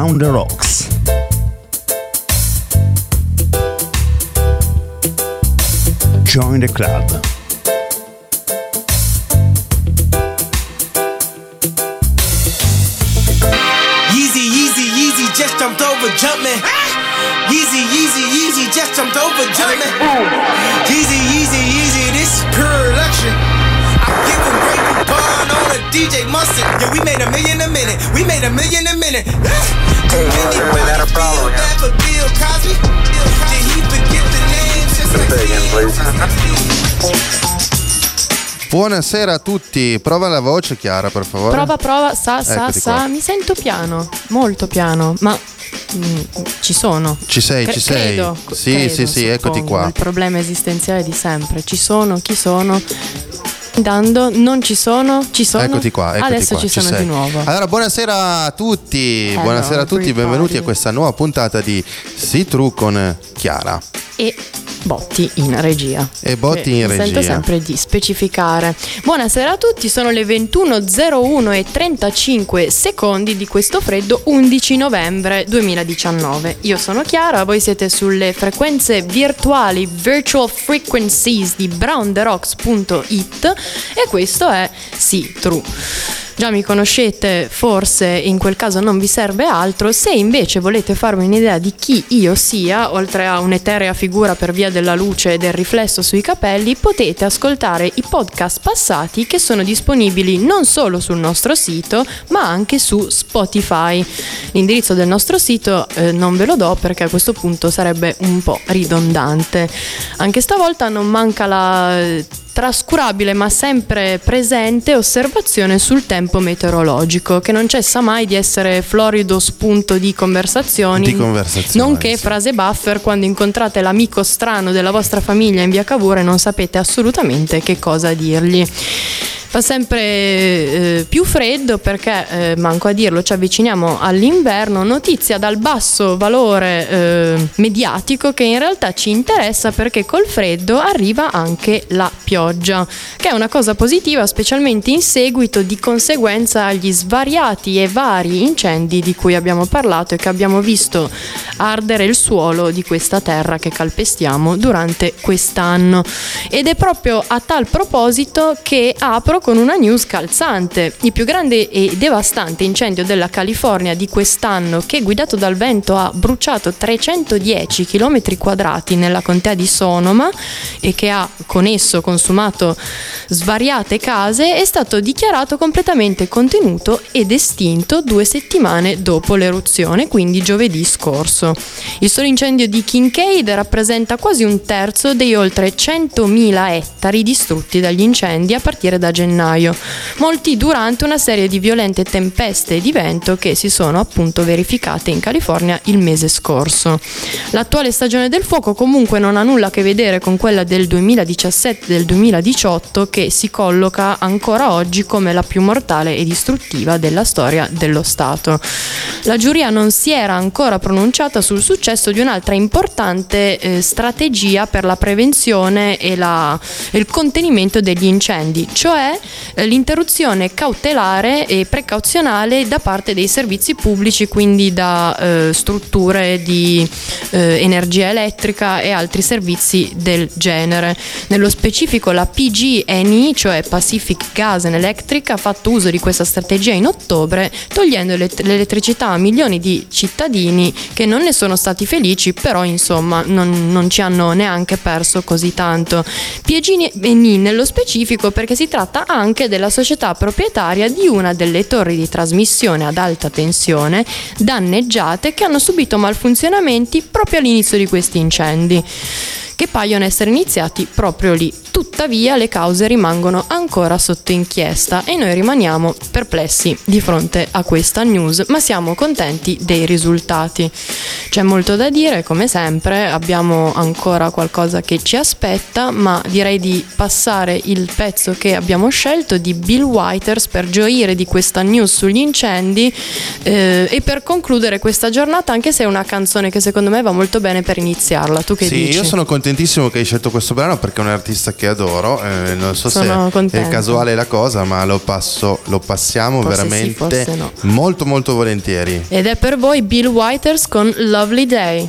Brown the Rocks. Join the club. Yeezy, Yeezy, Yeezy just jumped over jumping. Yeezy, Yeezy, Yeezy just jumped over jumping. Yeezy, Yeezy, Yeezy, this is pure luxury. I give a great coupon on a DJ Mustard. Yeah, we made a million a minute. We made a million a minute. Too many bodies feel bad for Bill Cosby. Did he forget the names? Just like Buonasera a tutti, prova la voce Chiara per favore. Prova, prova, sa, sa, Eccoti sa, qua. mi sento piano, molto piano, ma mm, ci sono. Ci sei, Cre- ci sei. credo, Sì, credo, sì, sì, eccoti qua. Il problema esistenziale di sempre. Ci sono, chi sono? Dando, non ci sono, ci sono. Eccoti qua, eccoti Adesso qua, ci sono sei. di nuovo. Allora, buonasera a tutti, Hello, buonasera a tutti, benvenuti a everybody. questa nuova puntata di See True con Chiara. E Botti in regia. E Botti in mi Sento regia. sempre di specificare. Buonasera a tutti, sono le 21.01 e 35 secondi di questo freddo 11 novembre 2019. Io sono Chiara, voi siete sulle frequenze virtuali Virtual Frequencies di brownderocks.it e questo è Sì True. Già mi conoscete, forse in quel caso non vi serve altro. Se invece volete farvi un'idea di chi io sia, oltre a un'eterea figura per via della luce e del riflesso sui capelli, potete ascoltare i podcast passati che sono disponibili non solo sul nostro sito, ma anche su Spotify. L'indirizzo del nostro sito eh, non ve lo do perché a questo punto sarebbe un po' ridondante. Anche stavolta non manca la trascurabile ma sempre presente osservazione sul tempo meteorologico che non cessa mai di essere florido spunto di conversazioni, Di conversazioni, nonché sì. frase buffer quando incontrate l'amico strano della vostra famiglia in via Cavour e non sapete assolutamente che cosa dirgli. Fa sempre eh, più freddo perché, eh, manco a dirlo, ci avviciniamo all'inverno, notizia dal basso valore eh, mediatico che in realtà ci interessa perché col freddo arriva anche la pioggia, che è una cosa positiva specialmente in seguito di conseguenza agli svariati e vari incendi di cui abbiamo parlato e che abbiamo visto ardere il suolo di questa terra che calpestiamo durante quest'anno. Ed è proprio a tal proposito che apro con una news calzante. Il più grande e devastante incendio della California di quest'anno, che guidato dal vento ha bruciato 310 km quadrati nella contea di Sonoma e che ha con esso consumato svariate case, è stato dichiarato completamente contenuto ed estinto due settimane dopo l'eruzione, quindi giovedì scorso. Il solo incendio di Kincaid rappresenta quasi un terzo dei oltre 100.000 ettari distrutti dagli incendi a partire da gennaio, molti durante una serie di violente tempeste di vento che si sono appunto verificate in California il mese scorso. L'attuale stagione del fuoco comunque non ha nulla a che vedere con quella del 2017 e del 2018 che si colloca ancora oggi come la più mortale e distruttiva della storia dello Stato. La giuria non si era ancora pronunciata sul successo di un'altra importante eh, strategia per la prevenzione e, la- e il contenimento degli incendi, cioè l'interruzione cautelare e precauzionale da parte dei servizi pubblici, quindi da eh, strutture di eh, energia elettrica e altri servizi del genere. Nello specifico la PG&E, cioè Pacific Gas and Electric, ha fatto uso di questa strategia in ottobre, togliendo l'et- l'elettricità a milioni di cittadini che non ne sono stati felici, però insomma non, non ci hanno neanche perso così tanto. PG&E nello specifico perché si tratta anche della società proprietaria di una delle torri di trasmissione ad alta tensione danneggiate che hanno subito malfunzionamenti proprio all'inizio di questi incendi che paiono essere iniziati proprio lì. Tuttavia le cause rimangono ancora sotto inchiesta e noi rimaniamo perplessi di fronte a questa news, ma siamo contenti dei risultati. C'è molto da dire, come sempre, abbiamo ancora qualcosa che ci aspetta, ma direi di passare il pezzo che abbiamo scelto di Bill Whiters per gioire di questa news sugli incendi eh, e per concludere questa giornata, anche se è una canzone che secondo me va molto bene per iniziarla. Tu che sì, dici? io sono contentissimo che hai scelto questo brano perché è un artista che adoro. eh, non so Sono se contenta. è casuale la cosa, ma lo, passo, lo passiamo Forse sì, veramente forse no. molto molto volentieri. Ed è per voi Bill Whiters con Lovely Day.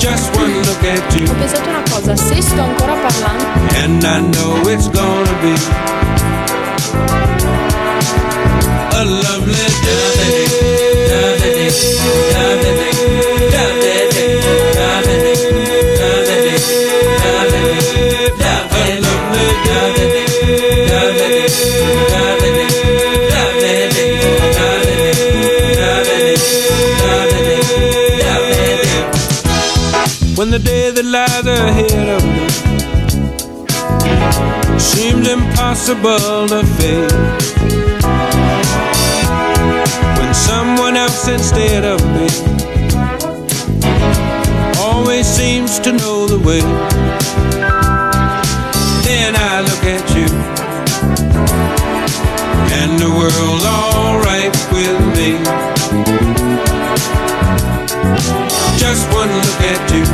Ho pensato una cosa, se sto ancora parlando, And I know it's gonna be a lovely day. Ahead of me seems impossible to face. When someone else instead of me always seems to know the way. Then I look at you, and the world's alright with me. Just one look at you,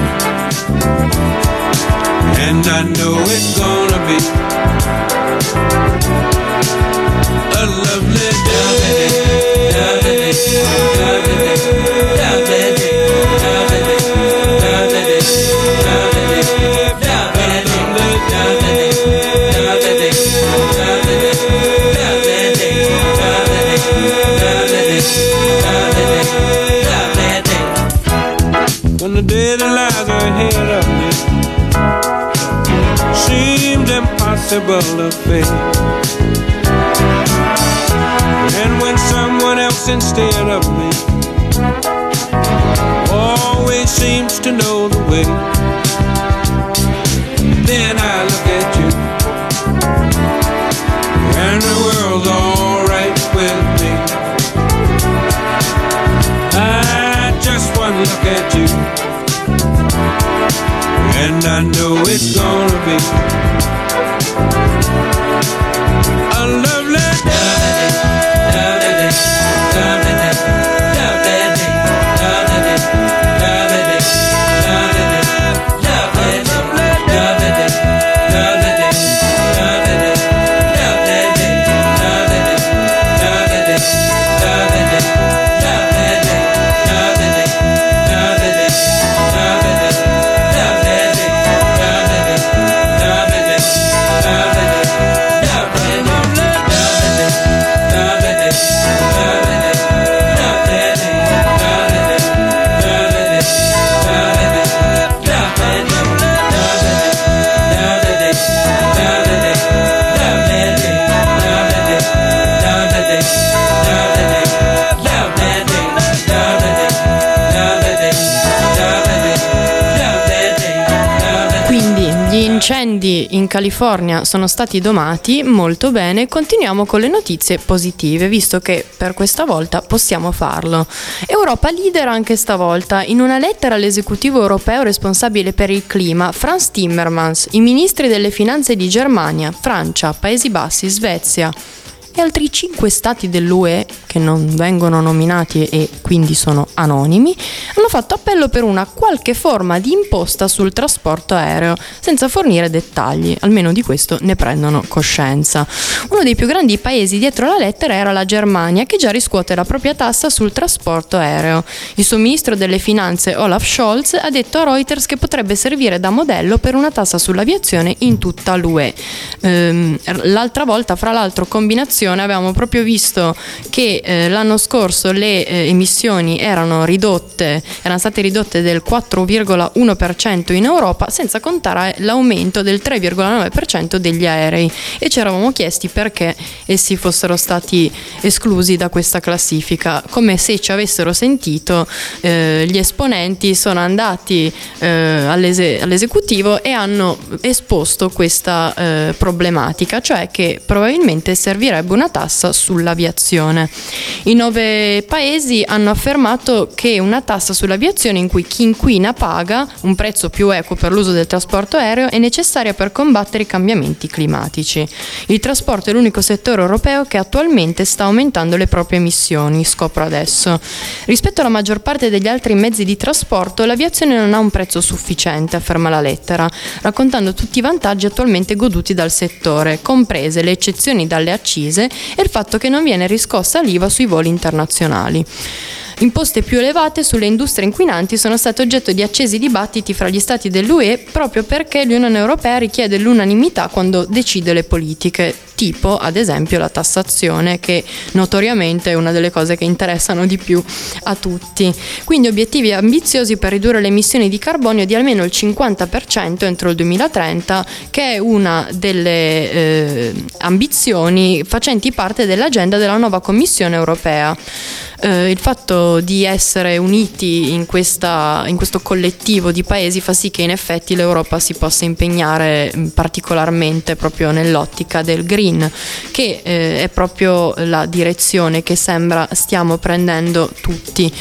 and I know it's gonna be a lovely seems impossible to face. And when someone else instead of me always seems to know the way, and I know it's gonna be California sono stati domati molto bene. Continuiamo con le notizie positive, visto che per questa volta possiamo farlo. Europa leader anche stavolta. In una lettera all'esecutivo europeo responsabile per il clima, Franz Timmermans, i ministri delle finanze di Germania, Francia, Paesi Bassi, Svezia e altri cinque stati dell'UE che non vengono nominati e quindi sono anonimi, hanno fatto appello per una qualche forma di imposta sul trasporto aereo, senza fornire dettagli, almeno di questo ne prendono coscienza. Uno dei più grandi paesi dietro la lettera era la Germania, che già riscuote la propria tassa sul trasporto aereo. Il suo ministro delle finanze Olaf Scholz ha detto a Reuters che potrebbe servire da modello per una tassa sull'aviazione in tutta l'UE. Ehm, l'altra volta, fra l'altro, combinazione l'aviazione avevamo proprio visto che eh, l'anno scorso le eh, emissioni erano ridotte, erano state ridotte del 4,1% in Europa, senza contare l'aumento del 3,9% degli aerei. E ci eravamo chiesti perché essi fossero stati esclusi da questa classifica, come se ci avessero sentito eh, gli esponenti sono andati eh, all'ese- all'esecutivo e hanno esposto questa eh, problematica, cioè che probabilmente servirebbe una tassa sull'aviazione. I nove paesi hanno affermato che una tassa sull'aviazione in cui chi inquina paga un prezzo più equo per l'uso del trasporto aereo è necessaria per combattere i cambiamenti climatici. Il trasporto è l'unico settore europeo che attualmente sta aumentando le proprie emissioni, scopro adesso. Rispetto alla maggior parte degli altri mezzi di trasporto, l'aviazione non ha un prezzo sufficiente, afferma la lettera, raccontando tutti i vantaggi attualmente goduti dal settore, comprese le eccezioni dalle accise e il fatto che non viene riscossa l'IVA sui voli internazionali. Imposte più elevate sulle industrie inquinanti sono state oggetto di accesi dibattiti fra gli stati dell'UE proprio perché l'Unione Europea richiede l'unanimità quando decide le politiche, tipo ad esempio la tassazione che notoriamente è una delle cose che interessano di più a tutti. Quindi obiettivi ambiziosi per ridurre le emissioni di carbonio di almeno il 50% entro il 2030, che è una delle eh, ambizioni facenti parte dell'agenda della nuova Commissione europea. Eh, il fatto di essere uniti in, questa, in, questo collettivo di paesi fa sì che in effetti l'Europa si possa impegnare mh, particolarmente proprio nell'ottica del green, che eh, è proprio la direzione che sembra stiamo prendendo tutti.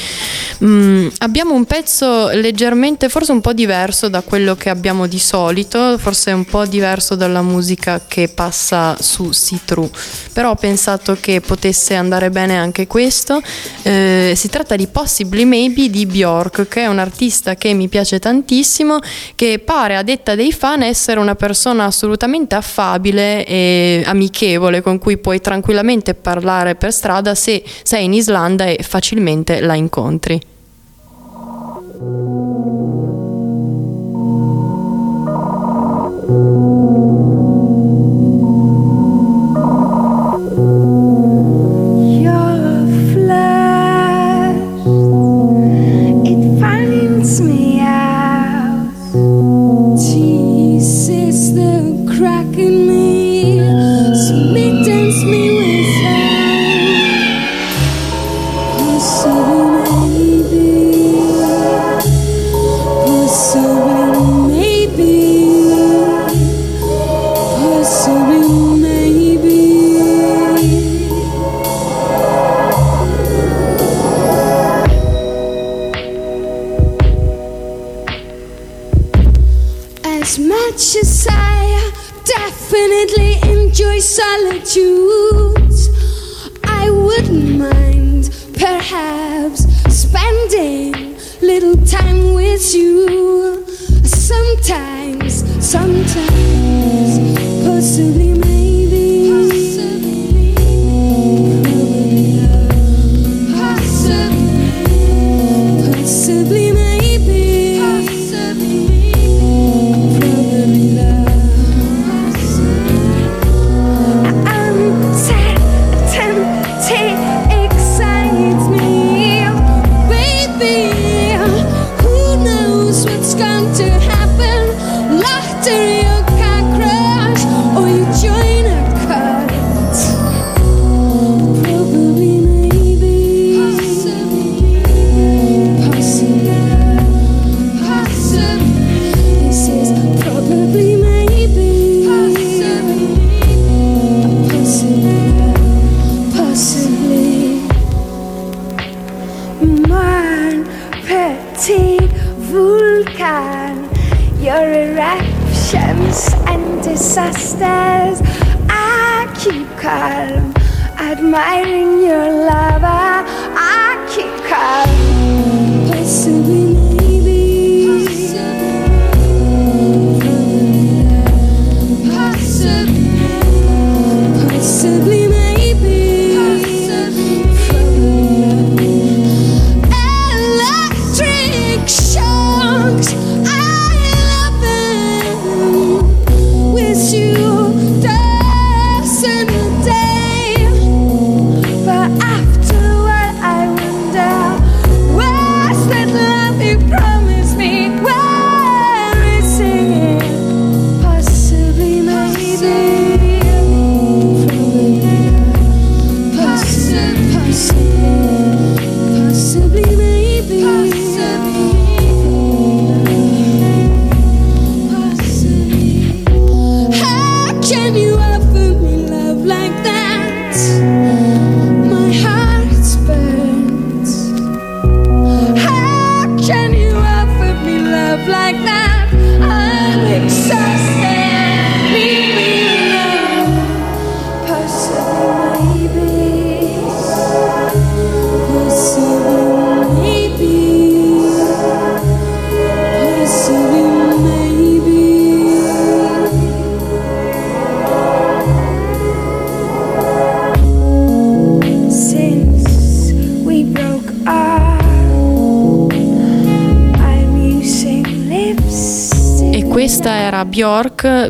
Mm, abbiamo un pezzo leggermente, forse un po' diverso da quello che abbiamo di solito, forse un po' diverso dalla musica che passa su See però ho pensato che potesse andare bene anche questo. Eh, si tratta di Possibly Maybe di Bjork, che è un artista che mi piace tantissimo, che pare a detta dei fan essere una persona assolutamente affabile e amichevole con cui puoi tranquillamente parlare per strada se sei in Islanda e facilmente la incontri. Enjoy solitude, I wouldn't mind perhaps spending little time with you. Sometimes, sometimes, possibly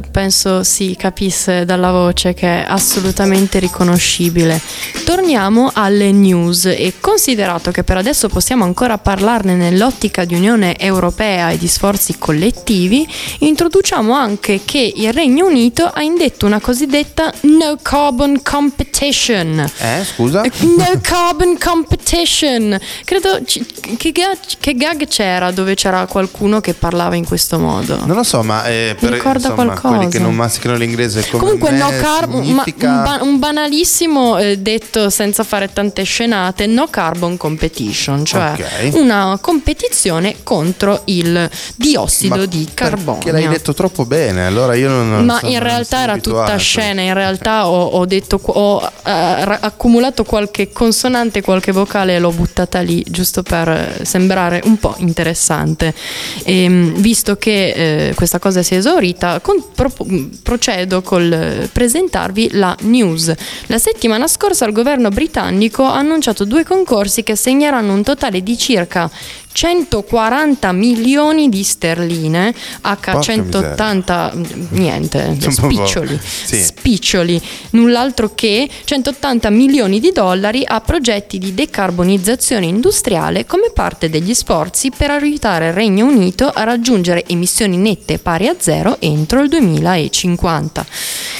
penso si capisse dalla voce che è assolutamente riconoscibile. Torniamo alle news e considerato che per adesso possiamo ancora parlarne nell'ottica di Unione Europea e di sforzi collettivi, introduciamo anche che il Regno Unito ha indetto una cosiddetta no carbon competition. Eh, scusa? No carbon competition. Credo ci- che, gag, che gag c'era dove c'era qualcuno che parlava in questo modo. Non lo so, ma eh, per ricorda insomma, qualcosa? quelli che non masticano l'inglese come Comunque me, no carbon, ma- significa... un, ba- un banalissimo eh, detto senza fare tante scenate, no carbon competition, cioè Ok. una competizione contro il diossido Ma di carbonio. l'hai detto troppo bene, allora io non, Ma so, in realtà era abituato. tutta scena, in realtà ho, ho detto, ho ra- accumulato qualche consonante, qualche vocale e l'ho buttata lì giusto per eh, sembrare un po' interessante. E, mh, visto che eh, questa cosa si è esaurita, con- pro- procedo col presentarvi la news. La settimana scorsa il governo britannico ha annunciato due concorsi che segneranno un totale di circa 140 milioni di sterline H Porca 180 niente spiccioli sì. spiccioli null'altro che 180 milioni di dollari a progetti di decarbonizzazione industriale come parte degli sforzi per aiutare il Regno Unito a raggiungere emissioni nette pari a zero entro il 2050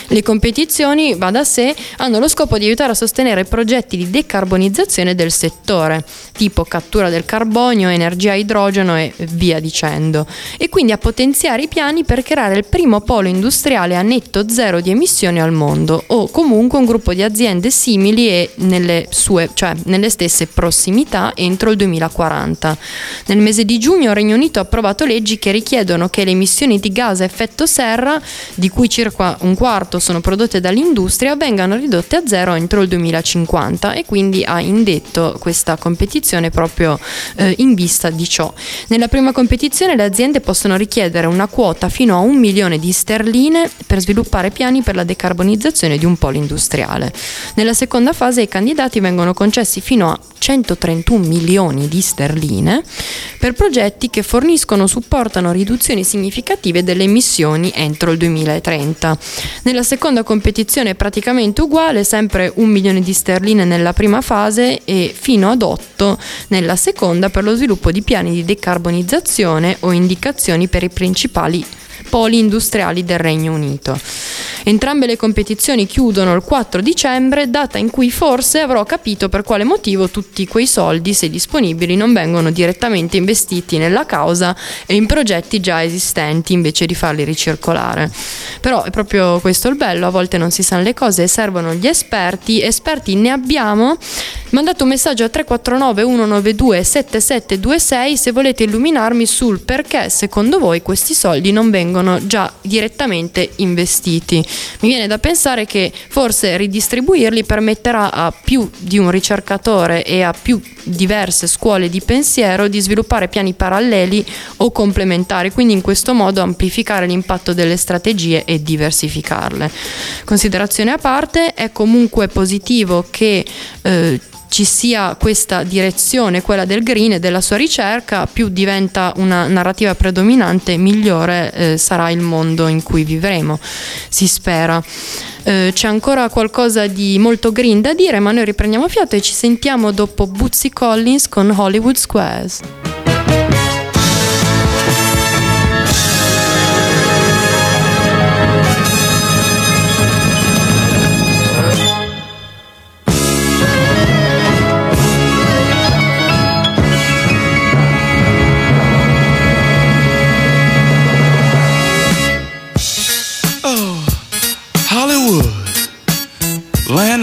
le competizioni, va da sé, hanno lo scopo di aiutare a sostenere progetti di decarbonizzazione del settore, tipo cattura del carbonio, energia a idrogeno e via dicendo, e quindi a potenziare i piani per creare il primo polo industriale a netto zero di emissioni al mondo, o comunque un gruppo di aziende simili e nelle, sue, cioè nelle stesse prossimità entro il 2040. Nel mese di giugno il Regno Unito ha approvato leggi che richiedono che le emissioni di gas a effetto serra, di cui circa un quarto sono prodotte dall'industria, vengano ridotte a zero entro il 2050 e quindi ha indetto questa competizione proprio eh, in vista di ciò. Nella prima competizione le aziende possono richiedere una quota fino a un milione di sterline per sviluppare piani per la decarbonizzazione di un polo industriale. Nella seconda fase i candidati vengono concessi fino a 131 milioni di sterline per progetti che forniscono o supportano riduzioni significative delle emissioni entro il 2030. Nella seconda competizione è praticamente uguale, sempre un milione di sterline nella prima fase e fino ad 8 nella seconda per lo sviluppo di piani di decarbonizzazione o indicazioni per i principali poli industriali del Regno Unito. Entrambe le competizioni chiudono il 4 dicembre, data in cui forse avrò capito per quale motivo tutti quei soldi, se disponibili, non vengono direttamente investiti nella causa e in progetti già esistenti invece di farli ricircolare. Però è proprio questo il bello, a volte non si sanno le cose e servono gli esperti, esperti ne abbiamo. Mandate un messaggio a 349 192 7726 se volete illuminarmi sul perché secondo voi questi soldi non vengono già direttamente investiti. Mi viene da pensare che forse ridistribuirli permetterà a più di un ricercatore e a più diverse scuole di pensiero di sviluppare piani paralleli o complementari, quindi in questo modo amplificare l'impatto delle strategie e diversificarle. Considerazione a parte, è comunque positivo che eh, ci sia questa direzione, quella del green e della sua ricerca, più diventa una narrativa predominante, migliore eh, sarà il mondo in cui vivremo, si spera. Eh, c'è ancora qualcosa di molto green da dire, ma noi riprendiamo fiato e ci sentiamo dopo Bootsy Collins con Hollywood Squares.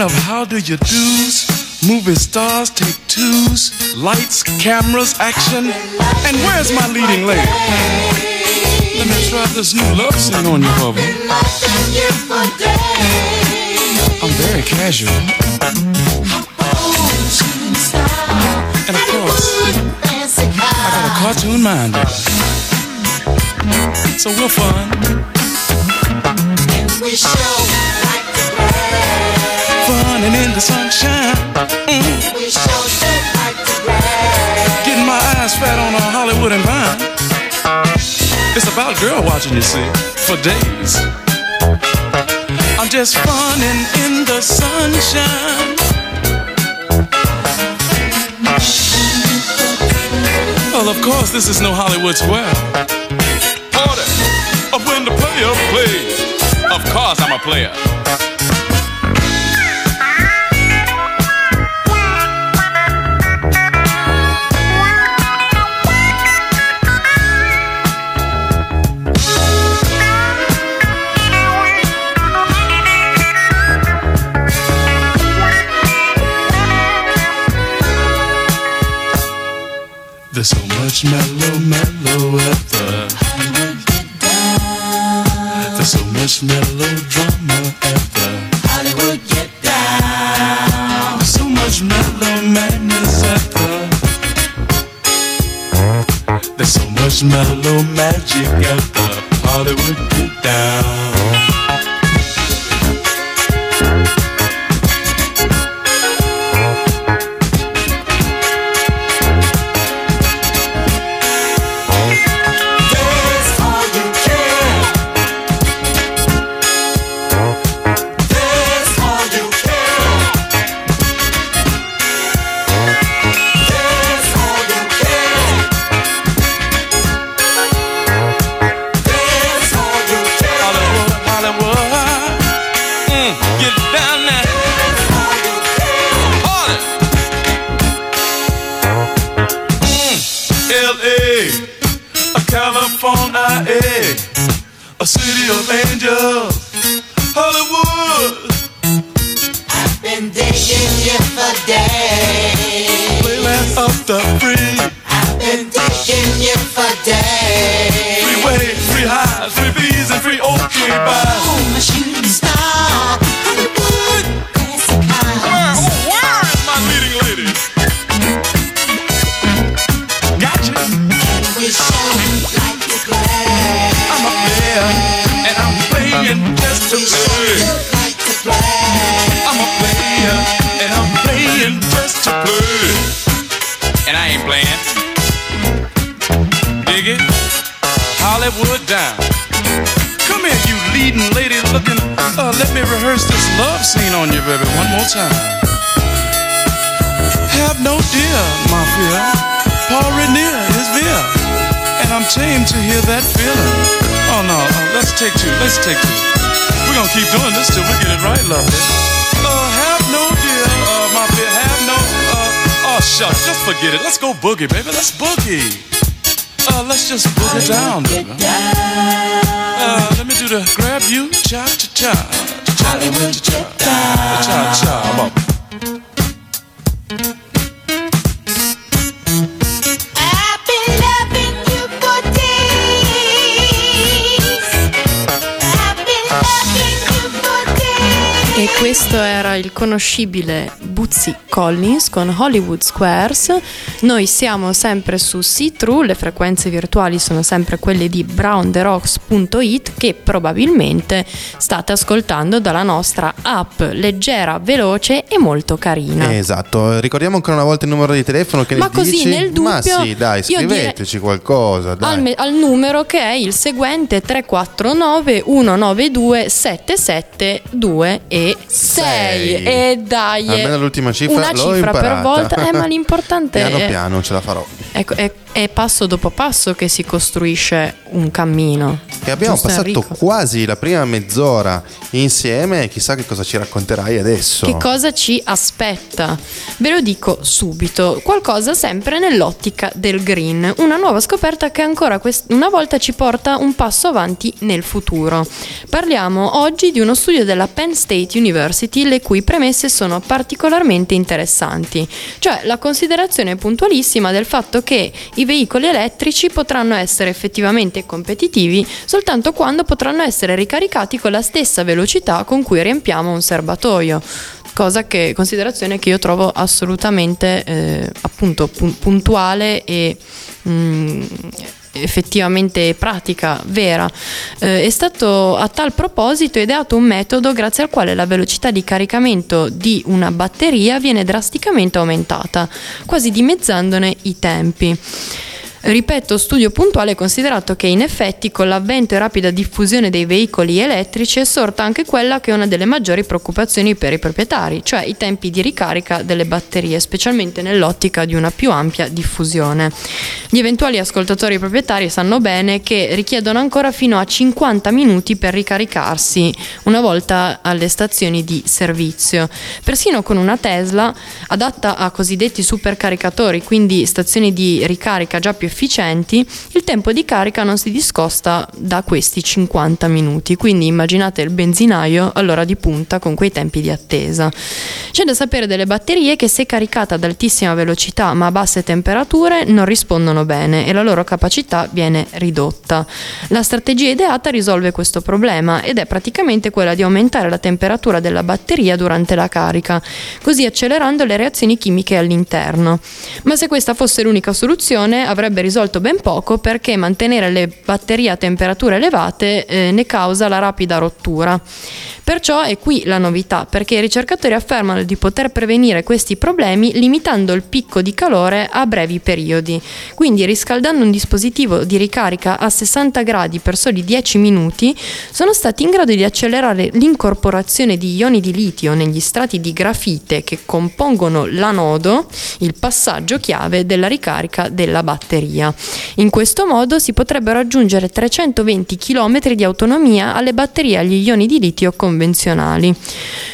Land of how do you do's? Movie stars take twos, lights, cameras, action. And where's my leading lady? Let me try this new love scene on you, Bubba. I'm very casual. And of course, I got a cartoon mind. So we're fun. Fun and in the sunshine. Mm. Getting my eyes fat on a Hollywood and Vine. It's about girl watching, you see, for days. I'm just funning in the sunshine. Well, of course, this is no Hollywood Square. Order of when the player plays. Of course, I'm a player. Time. Have no fear, my fear. Paul Renier is here. And I'm tamed to hear that feeling. Oh no, uh, let's take two, let's take two. We're gonna keep doing this till we get it right, lovely. Uh, have no fear, uh, my fear, have no, uh, oh shucks, just forget it. Let's go boogie, baby, let's boogie. Uh, let's just boogie down, baby. Uh, let me do the grab you, cha cha cha, cha cha cha, cha cha. I'm up. I've been loving you for days. I've been loving you for days. E questo era il conoscibile Bootsy Collins con Hollywood Squares. Noi siamo sempre su See-Through, le frequenze virtuali sono sempre quelle di brownderocks.it che probabilmente state ascoltando dalla nostra app leggera, veloce e molto carina. Esatto, ricordiamo ancora una volta il numero di telefono che Ma così dici? nel dubbio Ma sì, dai, scriveteci qualcosa, dai. al, me- al numero che è il seguente 349 192 772 e 6 Sei. e dai l'ultima cifra una l'ho cifra per imparata. volta eh, ma l'importante Piano è, piano ce la farò. ecco, è, è passo dopo passo che si costruisce un cammino E abbiamo Giusto, passato Enrico? quasi la prima mezz'ora insieme e chissà che cosa ci racconterai adesso. Che cosa ci aspetta? Ve lo dico subito, qualcosa sempre nell'ottica del green, una nuova scoperta che ancora quest- una volta ci porta un passo avanti nel futuro. Parliamo oggi di uno studio della Penn State University le cui premesse sono particolarmente interessanti, cioè la considerazione puntualissima del fatto che i veicoli elettrici potranno essere effettivamente competitivi soltanto quando potranno essere ricaricati con la stessa velocità con cui riempiamo un serbatoio. Cosa che, considerazione che io trovo assolutamente eh, appunto pu- puntuale e mm, effettivamente pratica, vera. Eh, è stato a tal proposito ideato un metodo grazie al quale la velocità di caricamento di una batteria viene drasticamente aumentata, quasi dimezzandone i tempi. Ripeto, studio puntuale considerato che in effetti con l'avvento e rapida diffusione dei veicoli elettrici è sorta anche quella che è una delle maggiori preoccupazioni per i proprietari, cioè i tempi di ricarica delle batterie, specialmente nell'ottica di una più ampia diffusione. Gli eventuali ascoltatori proprietari sanno bene che richiedono ancora fino a 50 minuti per ricaricarsi una volta alle stazioni di servizio. Persino con una Tesla adatta a cosiddetti supercaricatori, quindi stazioni di ricarica già più efficienti, il tempo di carica non si discosta da questi 50 minuti. Quindi immaginate il benzinaio all'ora di punta con quei tempi di attesa. C'è da sapere delle batterie che se caricate ad altissima velocità ma a basse temperature non rispondono bene e la loro capacità viene ridotta. La strategia ideata risolve questo problema ed è praticamente quella di aumentare la temperatura della batteria durante la carica, così accelerando le reazioni chimiche all'interno. Ma se questa fosse l'unica soluzione avrebbe risolto ben poco perché mantenere le batterie a temperature elevate eh, ne causa la rapida rottura. Perciò è qui la novità, perché i ricercatori affermano di poter prevenire questi problemi limitando il picco di calore a brevi periodi. Quindi riscaldando un dispositivo di ricarica a 60 gradi per soli 10 minuti, sono stati in grado di accelerare l'incorporazione di ioni di litio negli strati di grafite che compongono l'anodo, il passaggio chiave della ricarica della batteria. In questo modo si potrebbero raggiungere 320 km di autonomia alle batterie agli ioni di litio convenzionali.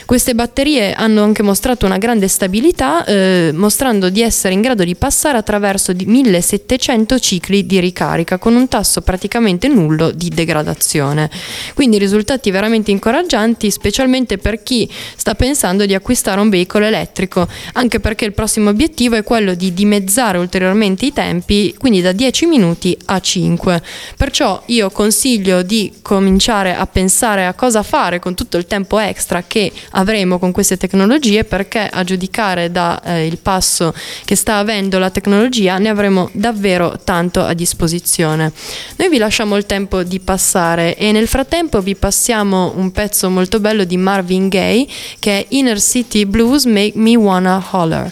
Queste batterie hanno anche mostrato una grande stabilità, eh, mostrando di essere in grado di passare attraverso di 1700 cicli di ricarica con un tasso praticamente nullo di degradazione. Quindi risultati veramente incoraggianti, specialmente per chi sta pensando di acquistare un veicolo elettrico, anche perché il prossimo obiettivo è quello di dimezzare ulteriormente i tempi, quindi da 10 minuti a 5. Perciò io consiglio di cominciare a pensare a cosa fare con tutto il tempo extra che avremo con queste tecnologie perché a giudicare dal eh, passo che sta avendo la tecnologia ne avremo davvero tanto a disposizione. Noi vi lasciamo il tempo di passare e nel frattempo vi passiamo un pezzo molto bello di Marvin Gaye che è Inner City Blues Make Me Wanna Holler.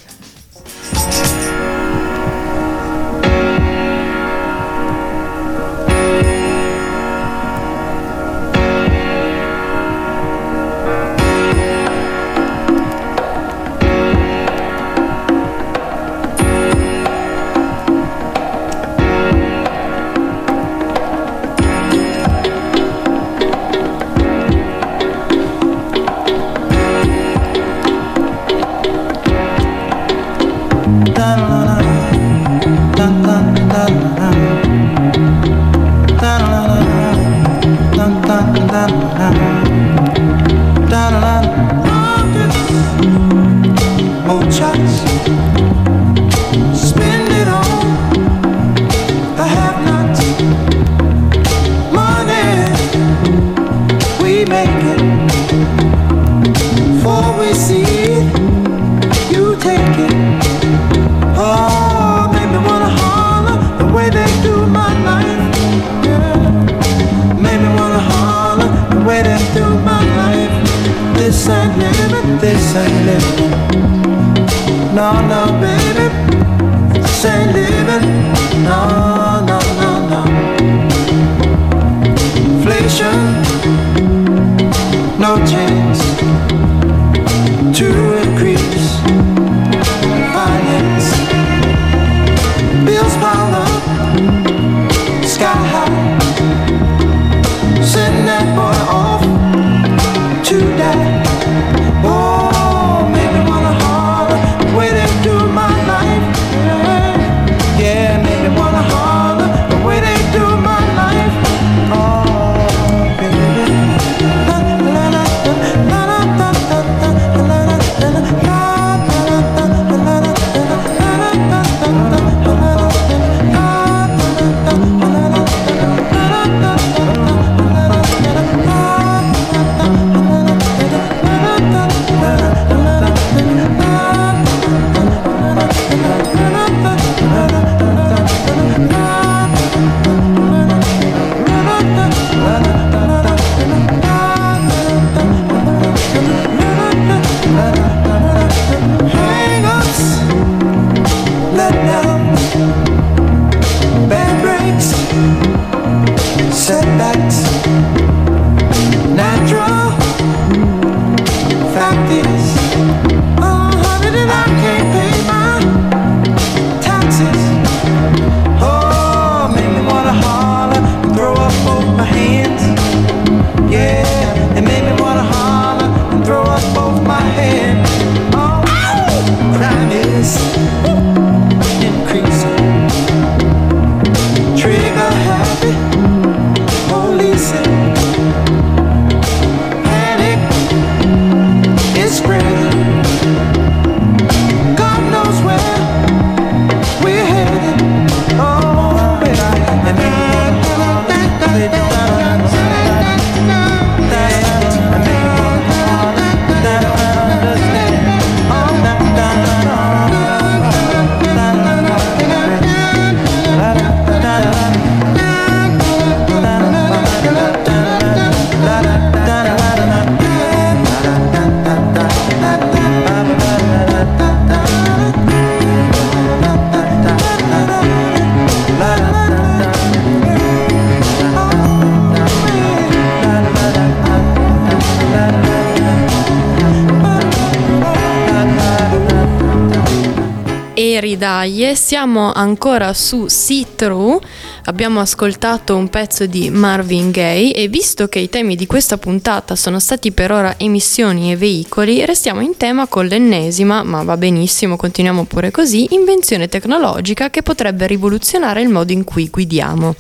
Siamo ancora su See Through, abbiamo ascoltato un pezzo di Marvin Gaye e visto che i temi di questa puntata sono stati per ora emissioni e veicoli, restiamo in tema con l'ennesima, ma va benissimo, continuiamo pure così, invenzione tecnologica che potrebbe rivoluzionare il modo in cui guidiamo.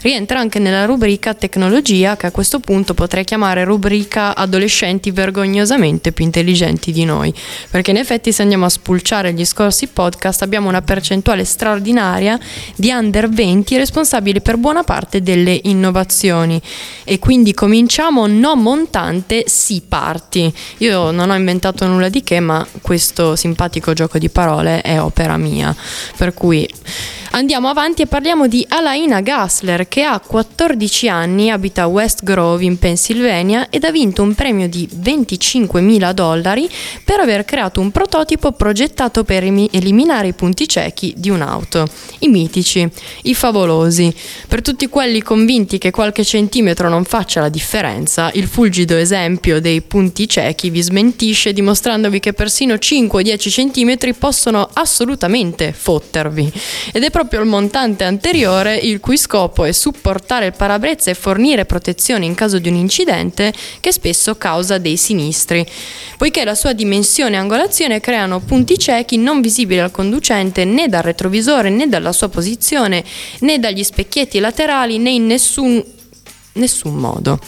Rientra anche nella rubrica tecnologia che a questo punto potrei chiamare rubrica adolescenti vergognosamente più intelligenti di noi, perché in effetti se andiamo a spulciare gli scorsi podcast abbiamo una percentuale straordinaria di under 20 responsabili per buona parte delle innovazioni e quindi cominciamo no montante si parti. Io non ho inventato nulla di che, ma questo simpatico gioco di parole è opera mia, per cui Andiamo avanti e parliamo di Alaina Gassler che ha 14 anni, abita a West Grove in Pennsylvania ed ha vinto un premio di 25.000 dollari per aver creato un prototipo progettato per eliminare i punti ciechi di un'auto. I mitici, i favolosi. Per tutti quelli convinti che qualche centimetro non faccia la differenza, il fulgido esempio dei punti ciechi vi smentisce dimostrandovi che persino 5 o 10 centimetri possono assolutamente fottervi. Ed è proprio il montante anteriore il cui scopo è supportare il parabrezza e fornire protezione in caso di un incidente che spesso causa dei sinistri, poiché la sua dimensione e angolazione creano punti ciechi non visibili al conducente né dal retrovisore né dalla sua posizione né dagli specchietti laterali né in nessun, nessun modo.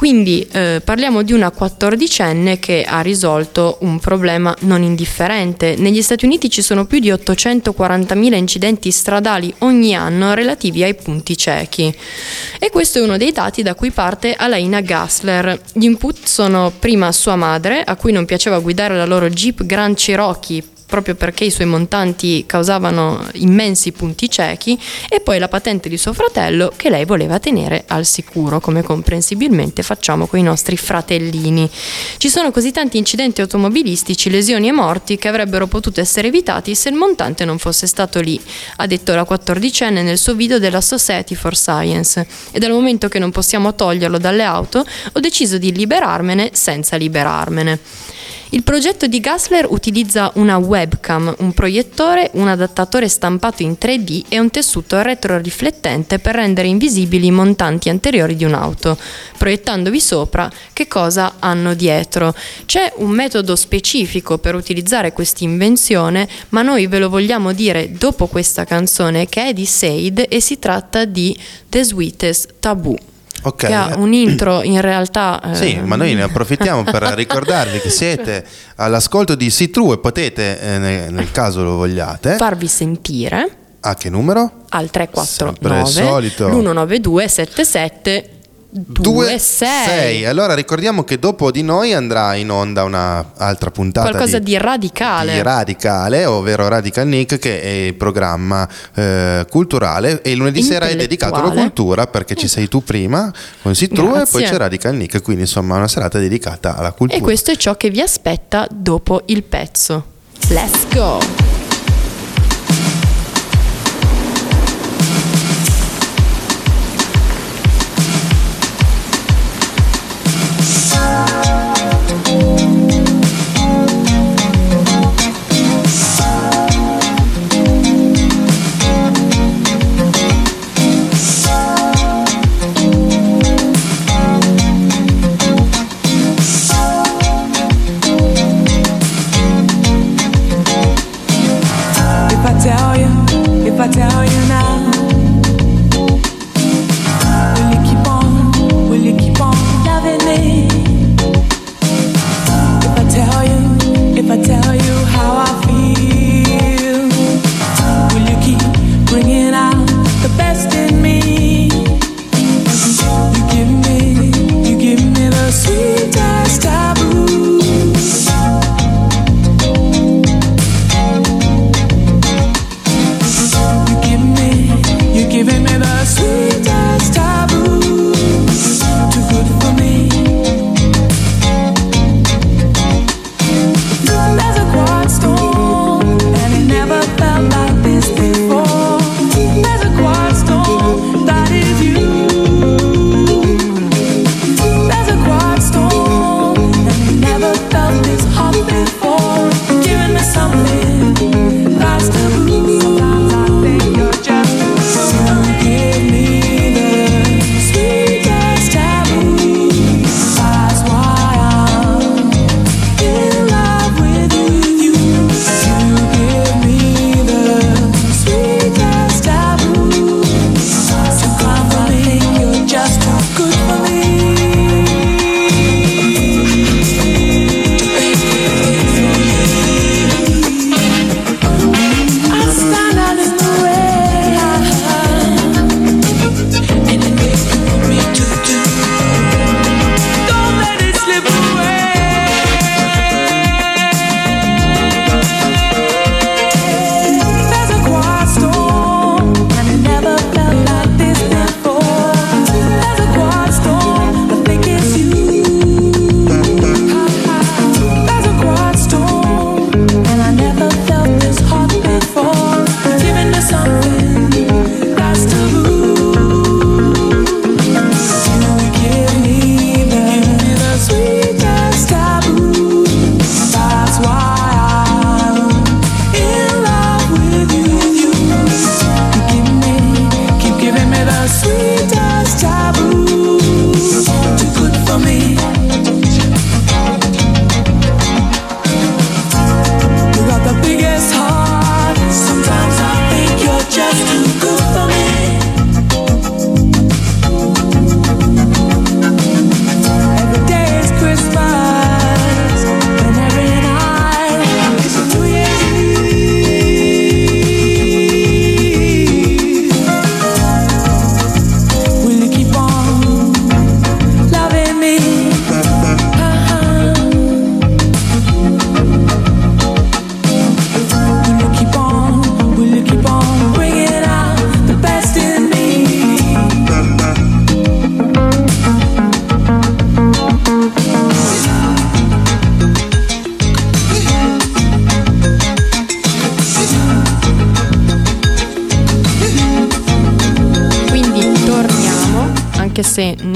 Quindi eh, parliamo di una quattordicenne che ha risolto un problema non indifferente. Negli Stati Uniti ci sono più di 840.000 incidenti stradali ogni anno relativi ai punti ciechi. E questo è uno dei dati da cui parte Alaina Gassler. Gli input sono prima sua madre, a cui non piaceva guidare la loro Jeep Grand Cherokee proprio perché i suoi montanti causavano immensi punti ciechi, e poi la patente di suo fratello che lei voleva tenere al sicuro, come comprensibilmente facciamo con i nostri fratellini. Ci sono così tanti incidenti automobilistici, lesioni e morti che avrebbero potuto essere evitati se il montante non fosse stato lì, ha detto la quattordicenne nel suo video della Society for Science. E dal momento che non possiamo toglierlo dalle auto, ho deciso di liberarmene senza liberarmene. Il progetto di Gassler utilizza una webcam, un proiettore, un adattatore stampato in 3D e un tessuto retroriflettente per rendere invisibili i montanti anteriori di un'auto, proiettandovi sopra che cosa hanno dietro. C'è un metodo specifico per utilizzare questa invenzione, ma noi ve lo vogliamo dire dopo questa canzone che è di Said e si tratta di The Sweetest Taboo. Ok. Che ha un intro in realtà. eh, Sì, ma noi ne approfittiamo per ricordarvi che siete all'ascolto di See-True e potete, eh, nel, nel caso lo vogliate, farvi sentire a che numero? al Sempre 349 il solito. l'192 77 26 6. Allora ricordiamo che dopo di noi andrà in onda un'altra puntata qualcosa di, radicale di Radicale, ovvero Radical Nick, che è il programma eh, culturale. E lunedì sera è dedicato alla cultura perché ci sei tu prima con Sitru e poi c'è Radical Nick. Quindi insomma una serata dedicata alla cultura. e questo è ciò che vi aspetta dopo il pezzo let's go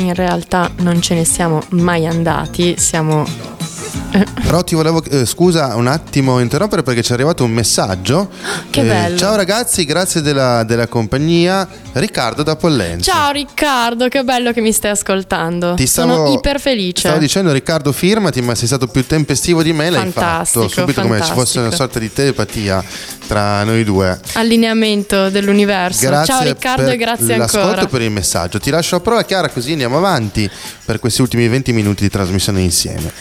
in realtà non ce ne siamo mai andati, siamo Però ti volevo, eh, scusa un attimo interrompere perché ci è arrivato un messaggio. Che Eh, bello. Ciao ragazzi, grazie della, della compagnia. Riccardo da Pollenza. Ciao Riccardo, che bello che mi stai ascoltando. Ti stavo, Sono iper felice. Stavo dicendo Riccardo firmati, ma sei stato più tempestivo di me, l'hai Fantastico, fatto subito come se ci fosse fantastico. una sorta di telepatia tra noi due. Allineamento dell'universo. Grazie Ciao Riccardo e grazie l'ascolto ancora. e per il messaggio. Ti lascio a prova Chiara così andiamo avanti per questi ultimi 20 minuti di trasmissione insieme.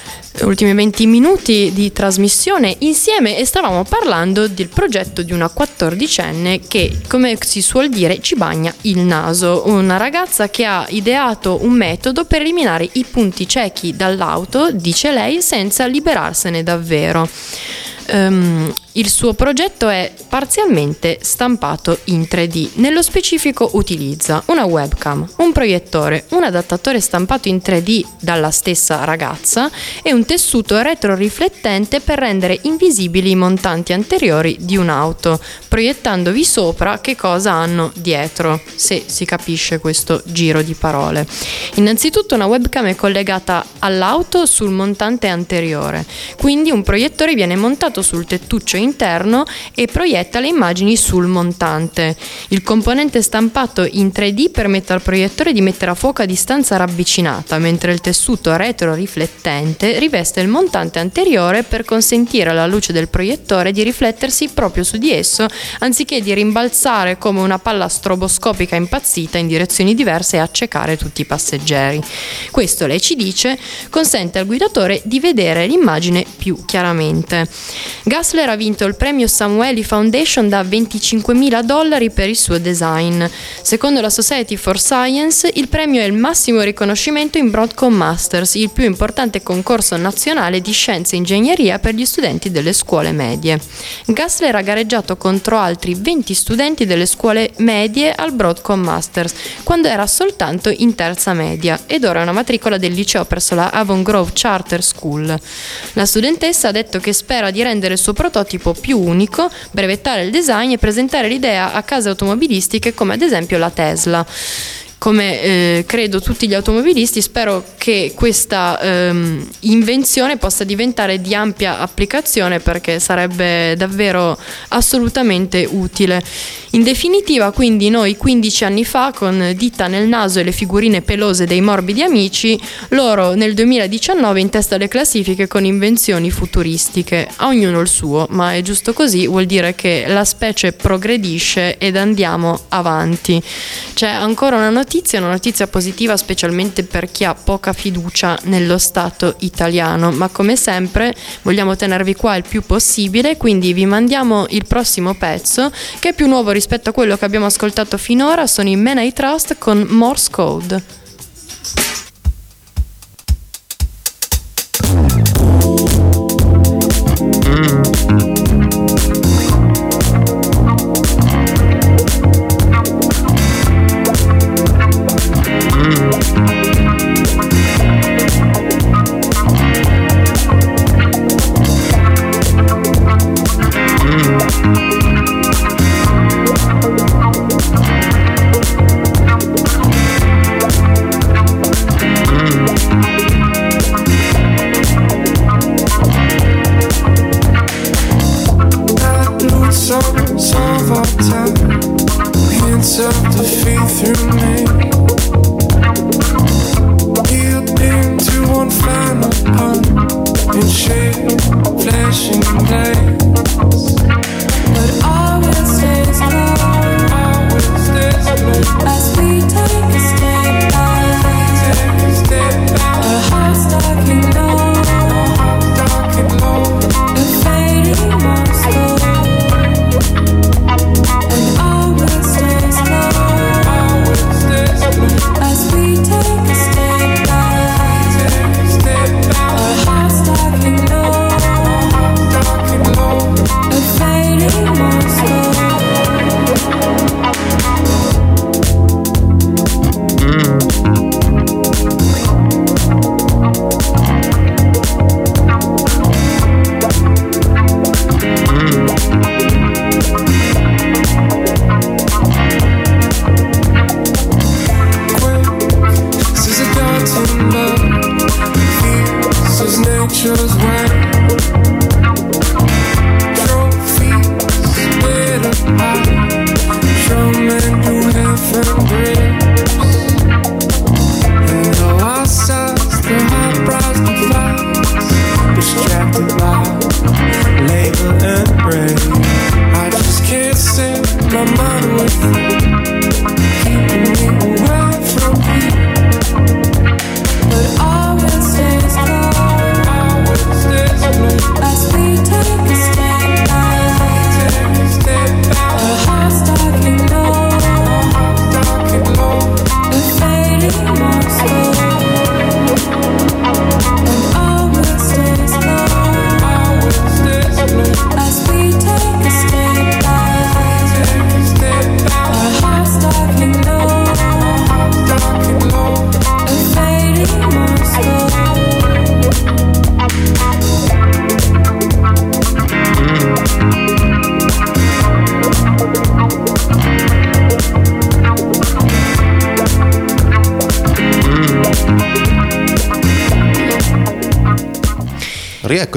ultimi 20 minuti di trasmissione insieme e stavamo parlando del progetto di una 14enne che, come si suol dire, ci bagna il naso. Una ragazza che ha ideato un metodo per eliminare i punti ciechi dall'auto, dice lei, senza liberarsene davvero. Ehm, il suo progetto è parzialmente stampato in 3D. Nello specifico utilizza una webcam, un proiettore, un adattatore stampato in 3D dalla stessa ragazza e un tessuto retroriflettente per rendere invisibili i montanti anteriori di un'auto, proiettandovi sopra che cosa hanno dietro, se si capisce questo giro di parole. Innanzitutto una webcam è collegata all'auto sul montante anteriore, quindi un proiettore viene montato sul tettuccio interno e proietta le immagini sul montante. Il componente stampato in 3D permette al proiettore di mettere a fuoco a distanza ravvicinata, mentre il tessuto retroriflettente riveste il montante anteriore per consentire alla luce del proiettore di riflettersi proprio su di esso, anziché di rimbalzare come una palla stroboscopica impazzita in direzioni diverse e accecare tutti i passeggeri. Questo, lei ci dice, consente al guidatore di vedere l'immagine più chiaramente. Gassler ha vinto il premio Samueli Foundation da 25.000 dollari per il suo design. Secondo la Society for Science, il premio è il massimo riconoscimento in Broadcom Masters, il più importante concorso nazionale di scienze e ingegneria per gli studenti delle scuole medie. Gassler ha gareggiato contro altri 20 studenti delle scuole medie al Broadcom Masters, quando era soltanto in terza media ed ora è una matricola del liceo presso la Avon Grove Charter School. La studentessa ha detto che spera di rendere il suo prototipo più unico, brevettare il design e presentare l'idea a case automobilistiche come ad esempio la Tesla come eh, credo tutti gli automobilisti, spero che questa ehm, invenzione possa diventare di ampia applicazione perché sarebbe davvero assolutamente utile. In definitiva, quindi noi 15 anni fa con dita nel naso e le figurine pelose dei morbidi amici, loro nel 2019 in testa alle classifiche con invenzioni futuristiche. A ognuno il suo, ma è giusto così, vuol dire che la specie progredisce ed andiamo avanti. C'è ancora una notizia, una notizia positiva specialmente per chi ha poca fiducia nello Stato italiano, ma come sempre vogliamo tenervi qua il più possibile, quindi vi mandiamo il prossimo pezzo che è più nuovo rispetto a quello che abbiamo ascoltato finora, sono i Men I Trust con Morse Code.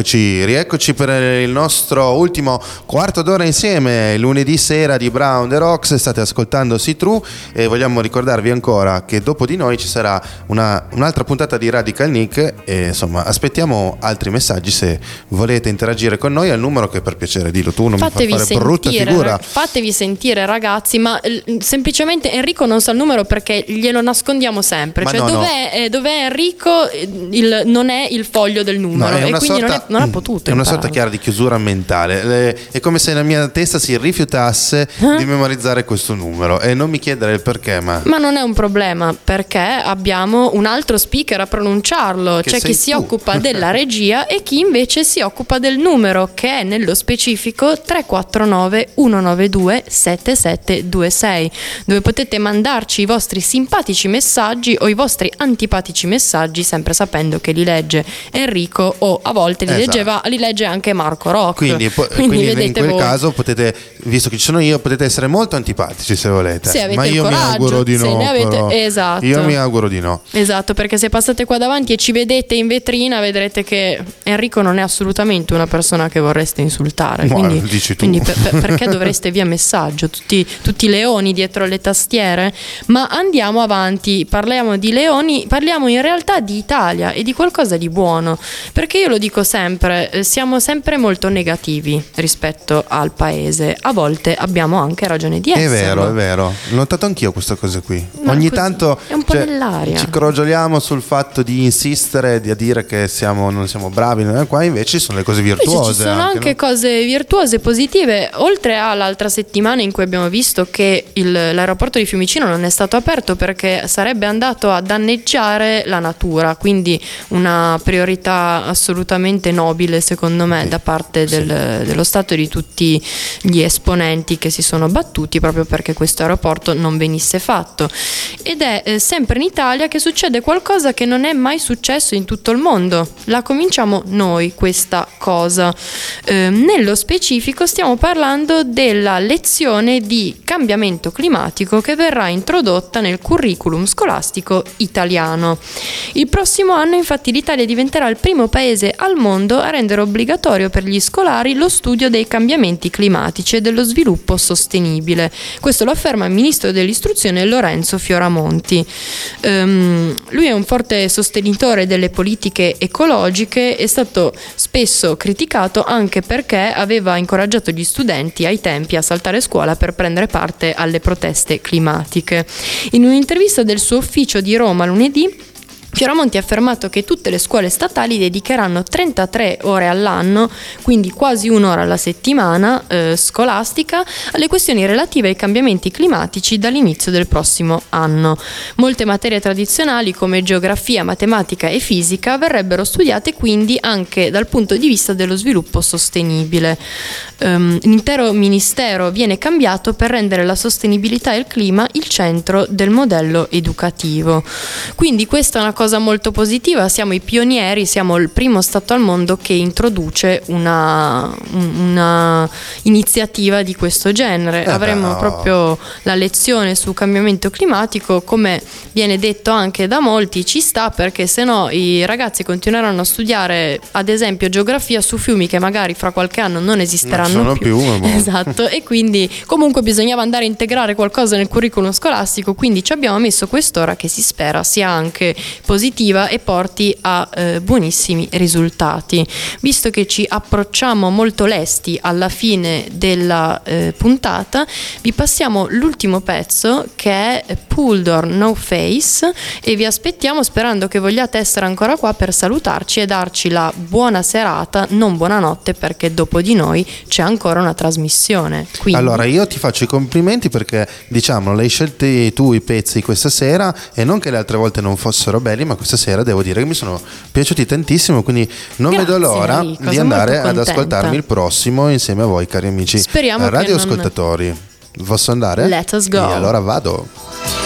Rieccoci, rieccoci per il nostro ultimo quarto d'ora insieme, lunedì sera di Brown The Rocks, state ascoltando See True e vogliamo ricordarvi ancora che dopo di noi ci sarà una- un'altra puntata di Radical Nick e insomma aspettiamo altri messaggi se volete interagire con noi al numero che per piacere dillo tu, non mi Fatevi fa fare brutta sentire, figura. ra- fatevi sentire ragazzi, ma semplicemente Enrico non sa il numero perché glielo nascondiamo sempre. Ma cioè, no, no. dov'è, eh, dov'è Enrico? il- non è il foglio del No, numero. è e quindi non, è, sorta- non ha potuto. È una sorta chiara di chiusura mentale. Le- È come se la mia testa si rifiutasse Eh? di memorizzare questo numero. E non mi chiedere il perché, ma. Ma non è un problema perché abbiamo un altro speaker a pronunciarlo. Che C'è sei chi si tu. occupa della regia e chi invece si occupa del numero, che è nello specifico 349 192 7726, dove potete mandarci i vostri simpatici messaggi o i vostri antipatici messaggi, sempre sapendo che li legge Enrico o a volte li, Esatto. Leggeva, li legge anche Marco Rock. Quindi, po- quindi in vedete quel voi. caso potete, visto che ci sono io, potete essere molto antipatici se volete. Se Ma io mi coraggio, auguro di no. avete- esatto. Io mi auguro di no. Esatto, perché se passate qua davanti e ci vedete in vetrina, vedrete che Enrico non è assolutamente una persona che vorreste insultare. Ma Quindi, dici tu. quindi per- per- perché dovreste via messaggio? Tutti, tutti leoni dietro le tastiere? Ma andiamo avanti, parliamo di leoni, parliamo in realtà di Italia e di qualcosa di buono. Perché io lo dico sempre, eh, siamo sempre molto negativi rispetto al paese. A volte abbiamo anche ragione di È esserlo. vero, è vero. Ho notato anch'io questa cosa qui. Ma Ogni tanto è un po' cioè, nell'aria. ci crogioliamo sul fatto di insistere, di dire che siamo, non siamo bravi, non è qua invece ci sono le cose Invece virtuose. ci sono anche, no? cose virtuose, positive, oltre all'altra settimana in cui abbiamo visto che il- l'aeroporto di Fiumicino non è stato aperto perché sarebbe andato a danneggiare la natura, quindi una priorità assolutamente nobile secondo me da parte del- dello Stato e di tutti gli esponenti che si sono battuti proprio perché questo aeroporto non venisse fatto. Ed è eh, sempre in Italia che succede qualcosa che non è mai successo in tutto il mondo. La cominciamo noi questa cosa. Eh, nello specifico stiamo parlando della lezione di cambiamento climatico che verrà introdotta nel curriculum scolastico italiano. Il prossimo anno infatti l'Italia diventerà il primo paese al mondo a rendere obbligatorio per gli scolari lo studio dei cambiamenti climatici e dello sviluppo sostenibile. Questo lo afferma il ministro dell'istruzione Lorenzo Fioramonti. Ehm, lui è un forte sostenitore delle politiche ecologiche, è stato spesso criticato anche perché aveva incoraggiato gli studenti ai tempi a saltare scuola per prendere parte alle proteste climatiche. In un'intervista del suo ufficio di Roma lunedì, Fioramonti ha affermato che tutte le scuole statali dedicheranno 33 ore all'anno, quindi quasi un'ora alla settimana eh, scolastica, alle questioni relative ai cambiamenti climatici dall'inizio del prossimo anno. Molte materie tradizionali come geografia, matematica e fisica verrebbero studiate quindi anche dal punto di vista dello sviluppo sostenibile. Ehm, l'intero ministero viene cambiato per rendere la sostenibilità e il clima il centro del modello educativo. Quindi questa è una cosa molto positiva, siamo i pionieri, siamo il primo Stato al mondo che introduce una, un- una iniziativa di questo genere. Eh Avremo oh. proprio la lezione su cambiamento climatico, come viene detto anche da molti, ci sta perché se no i ragazzi continueranno a studiare ad esempio geografia su fiumi che magari fra qualche anno non esisteranno sono più, ma boh. Esatto, e quindi comunque bisognava andare a integrare qualcosa nel curriculum scolastico, quindi ci abbiamo messo quest'ora che si spera sia anche positiva e porti a eh, buonissimi risultati. Visto che ci approcciamo molto lesti alla fine della eh, puntata, vi passiamo l'ultimo pezzo che è Puldor No Face e vi aspettiamo sperando che vogliate essere ancora qua per salutarci e darci la buona serata, non buonanotte perché dopo di noi c'è ancora una trasmissione. Quindi, Allora, io ti faccio i complimenti perché, diciamo, l'hai scelti tu i pezzi questa sera e non che le altre volte non fossero belli, ma questa sera devo dire che mi sono piaciuti tantissimo, quindi non Grazie, vedo l'ora Enrico, di andare ad ascoltarmi il prossimo insieme a voi, cari amici Speriamo radioascoltatori. Posso andare? Let us go. E allora vado.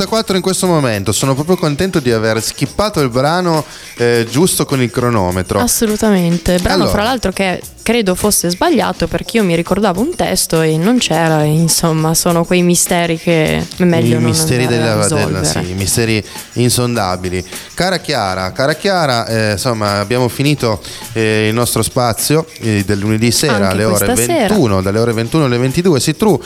21.54 in questo momento, sono proprio contento di aver skippato il brano eh, giusto con il cronometro. Assolutamente. Brano, Allora. fra l'altro, che credo fosse sbagliato perché io mi ricordavo un testo e non c'era. Insomma, sono quei misteri che è meglio I misteri della, della- sì, i misteri insondabili. Cara Chiara, cara Chiara, eh, insomma, abbiamo finito eh, il nostro spazio eh, del lunedì sera Anche alle ore questa 21, dalle ore 21 alle 22. Sì, true.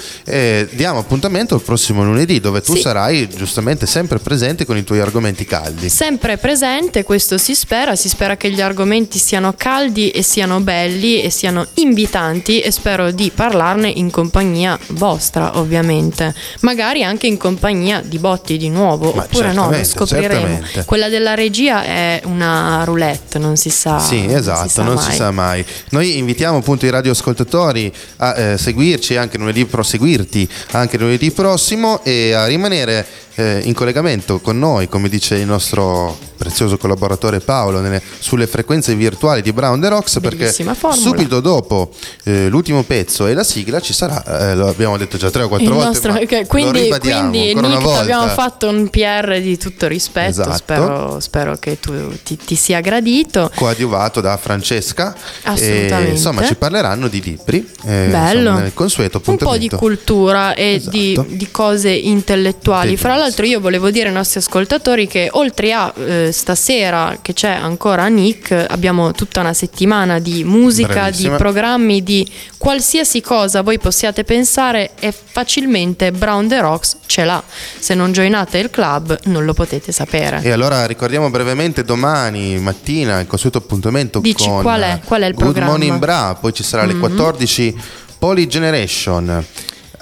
Diamo appuntamento il prossimo lunedì dove tu Sì. sarai giustamente sempre presente con i tuoi argomenti caldi. Sempre presente, questo si spera, si spera che gli argomenti siano caldi e siano belli e siano invitanti e spero di parlarne in compagnia vostra, ovviamente. Magari anche in compagnia di Botti di nuovo, Ma oppure no, lo scopriremo. certamente. Quella della regia è una roulette, non si sa. Sì, non esatto, non si sa mai. Noi invitiamo appunto i radioascoltatori a eh, seguirci anche lunedì proseguirti anche lunedì prossimo e a rimanere eh, in collegamento con noi, come dice il nostro prezioso collaboratore Paolo, nelle- sulle frequenze virtuali di Brown the Rocks, perché formula. subito dopo eh, l'ultimo pezzo e la sigla ci sarà, eh, lo abbiamo detto già tre o quattro Il volte, nostro- lo quindi, quindi Nick, abbiamo fatto un PR di tutto rispetto. Esatto. Spero, spero che tu ti, ti sia gradito. coadiuvato da Francesca Assolutamente. e insomma ci parleranno di libri eh, Bello. insomma, nel consueto un po' di appuntamento cultura e Esatto. di, di cose intellettuali. Fra Bellissimo. L'altro, io volevo dire ai nostri ascoltatori che oltre a eh, stasera che c'è ancora Nick, abbiamo tutta una settimana di musica, Bravissima. di programmi, di qualsiasi cosa voi possiate pensare e facilmente Brown the Rocks ce l'ha. Se non joinate il club, non lo potete sapere. E allora ricordiamo brevemente domani mattina il consueto appuntamento Dici, con qual è? Qual è il Good programma? Morning Bra, poi ci sarà alle 14 Poly Generation.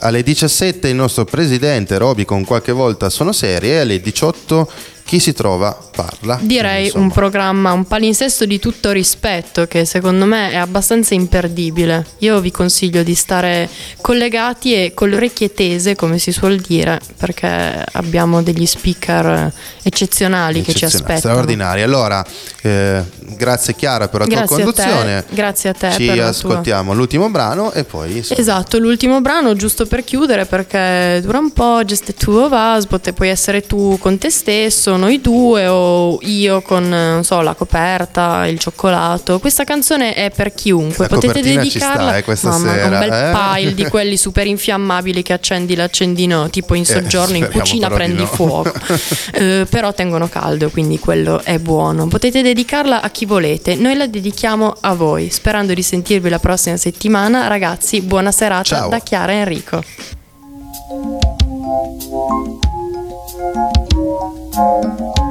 Alle 17 il nostro presidente Roby con qualche volta sono serie e alle 18 chi si trova parla. Direi Insomma, un programma, un palinsesto di tutto rispetto che secondo me è abbastanza imperdibile. Io vi consiglio di stare collegati e con le orecchie tese, come si suol dire, perché abbiamo degli speaker eccezionali che ci aspettano. straordinari. Allora, eh, grazie Chiara per la tua Grazie a conduzione. te, grazie a te Ci tua- ascoltiamo l'ultimo brano e poi insomma, Esatto, l'ultimo brano giusto per chiudere perché dura un po', just the two of us, puoi essere tu con te stesso, noi due o io con, eh, non so, la coperta, il cioccolato. Questa canzone è per chiunque, La potete dedicarla sta, eh, questa Mamma, sera, un bel eh? pile di quelli super infiammabili che accendi l'accendino tipo in Eh, soggiorno in speriamo cucina prendi no. fuoco. Eh, però tengono caldo, quindi quello è buono. Potete dedicarla a chi volete, noi la dedichiamo a voi, sperando di sentirvi la prossima settimana. Ragazzi, buona serata Ciao. da Chiara e Enrico.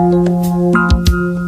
I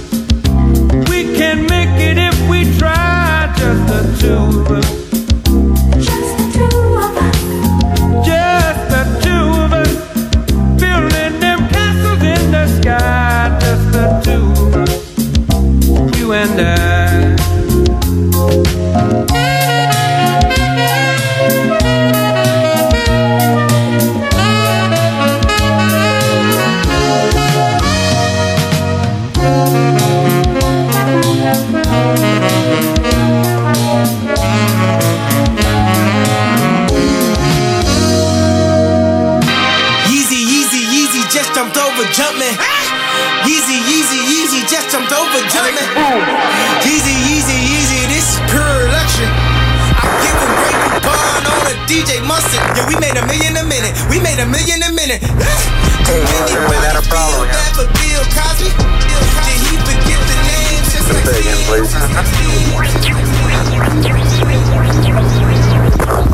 A million a minute. Did anybody feel bad for Bill Cosby? Did he forget the names just like Say again, please. me?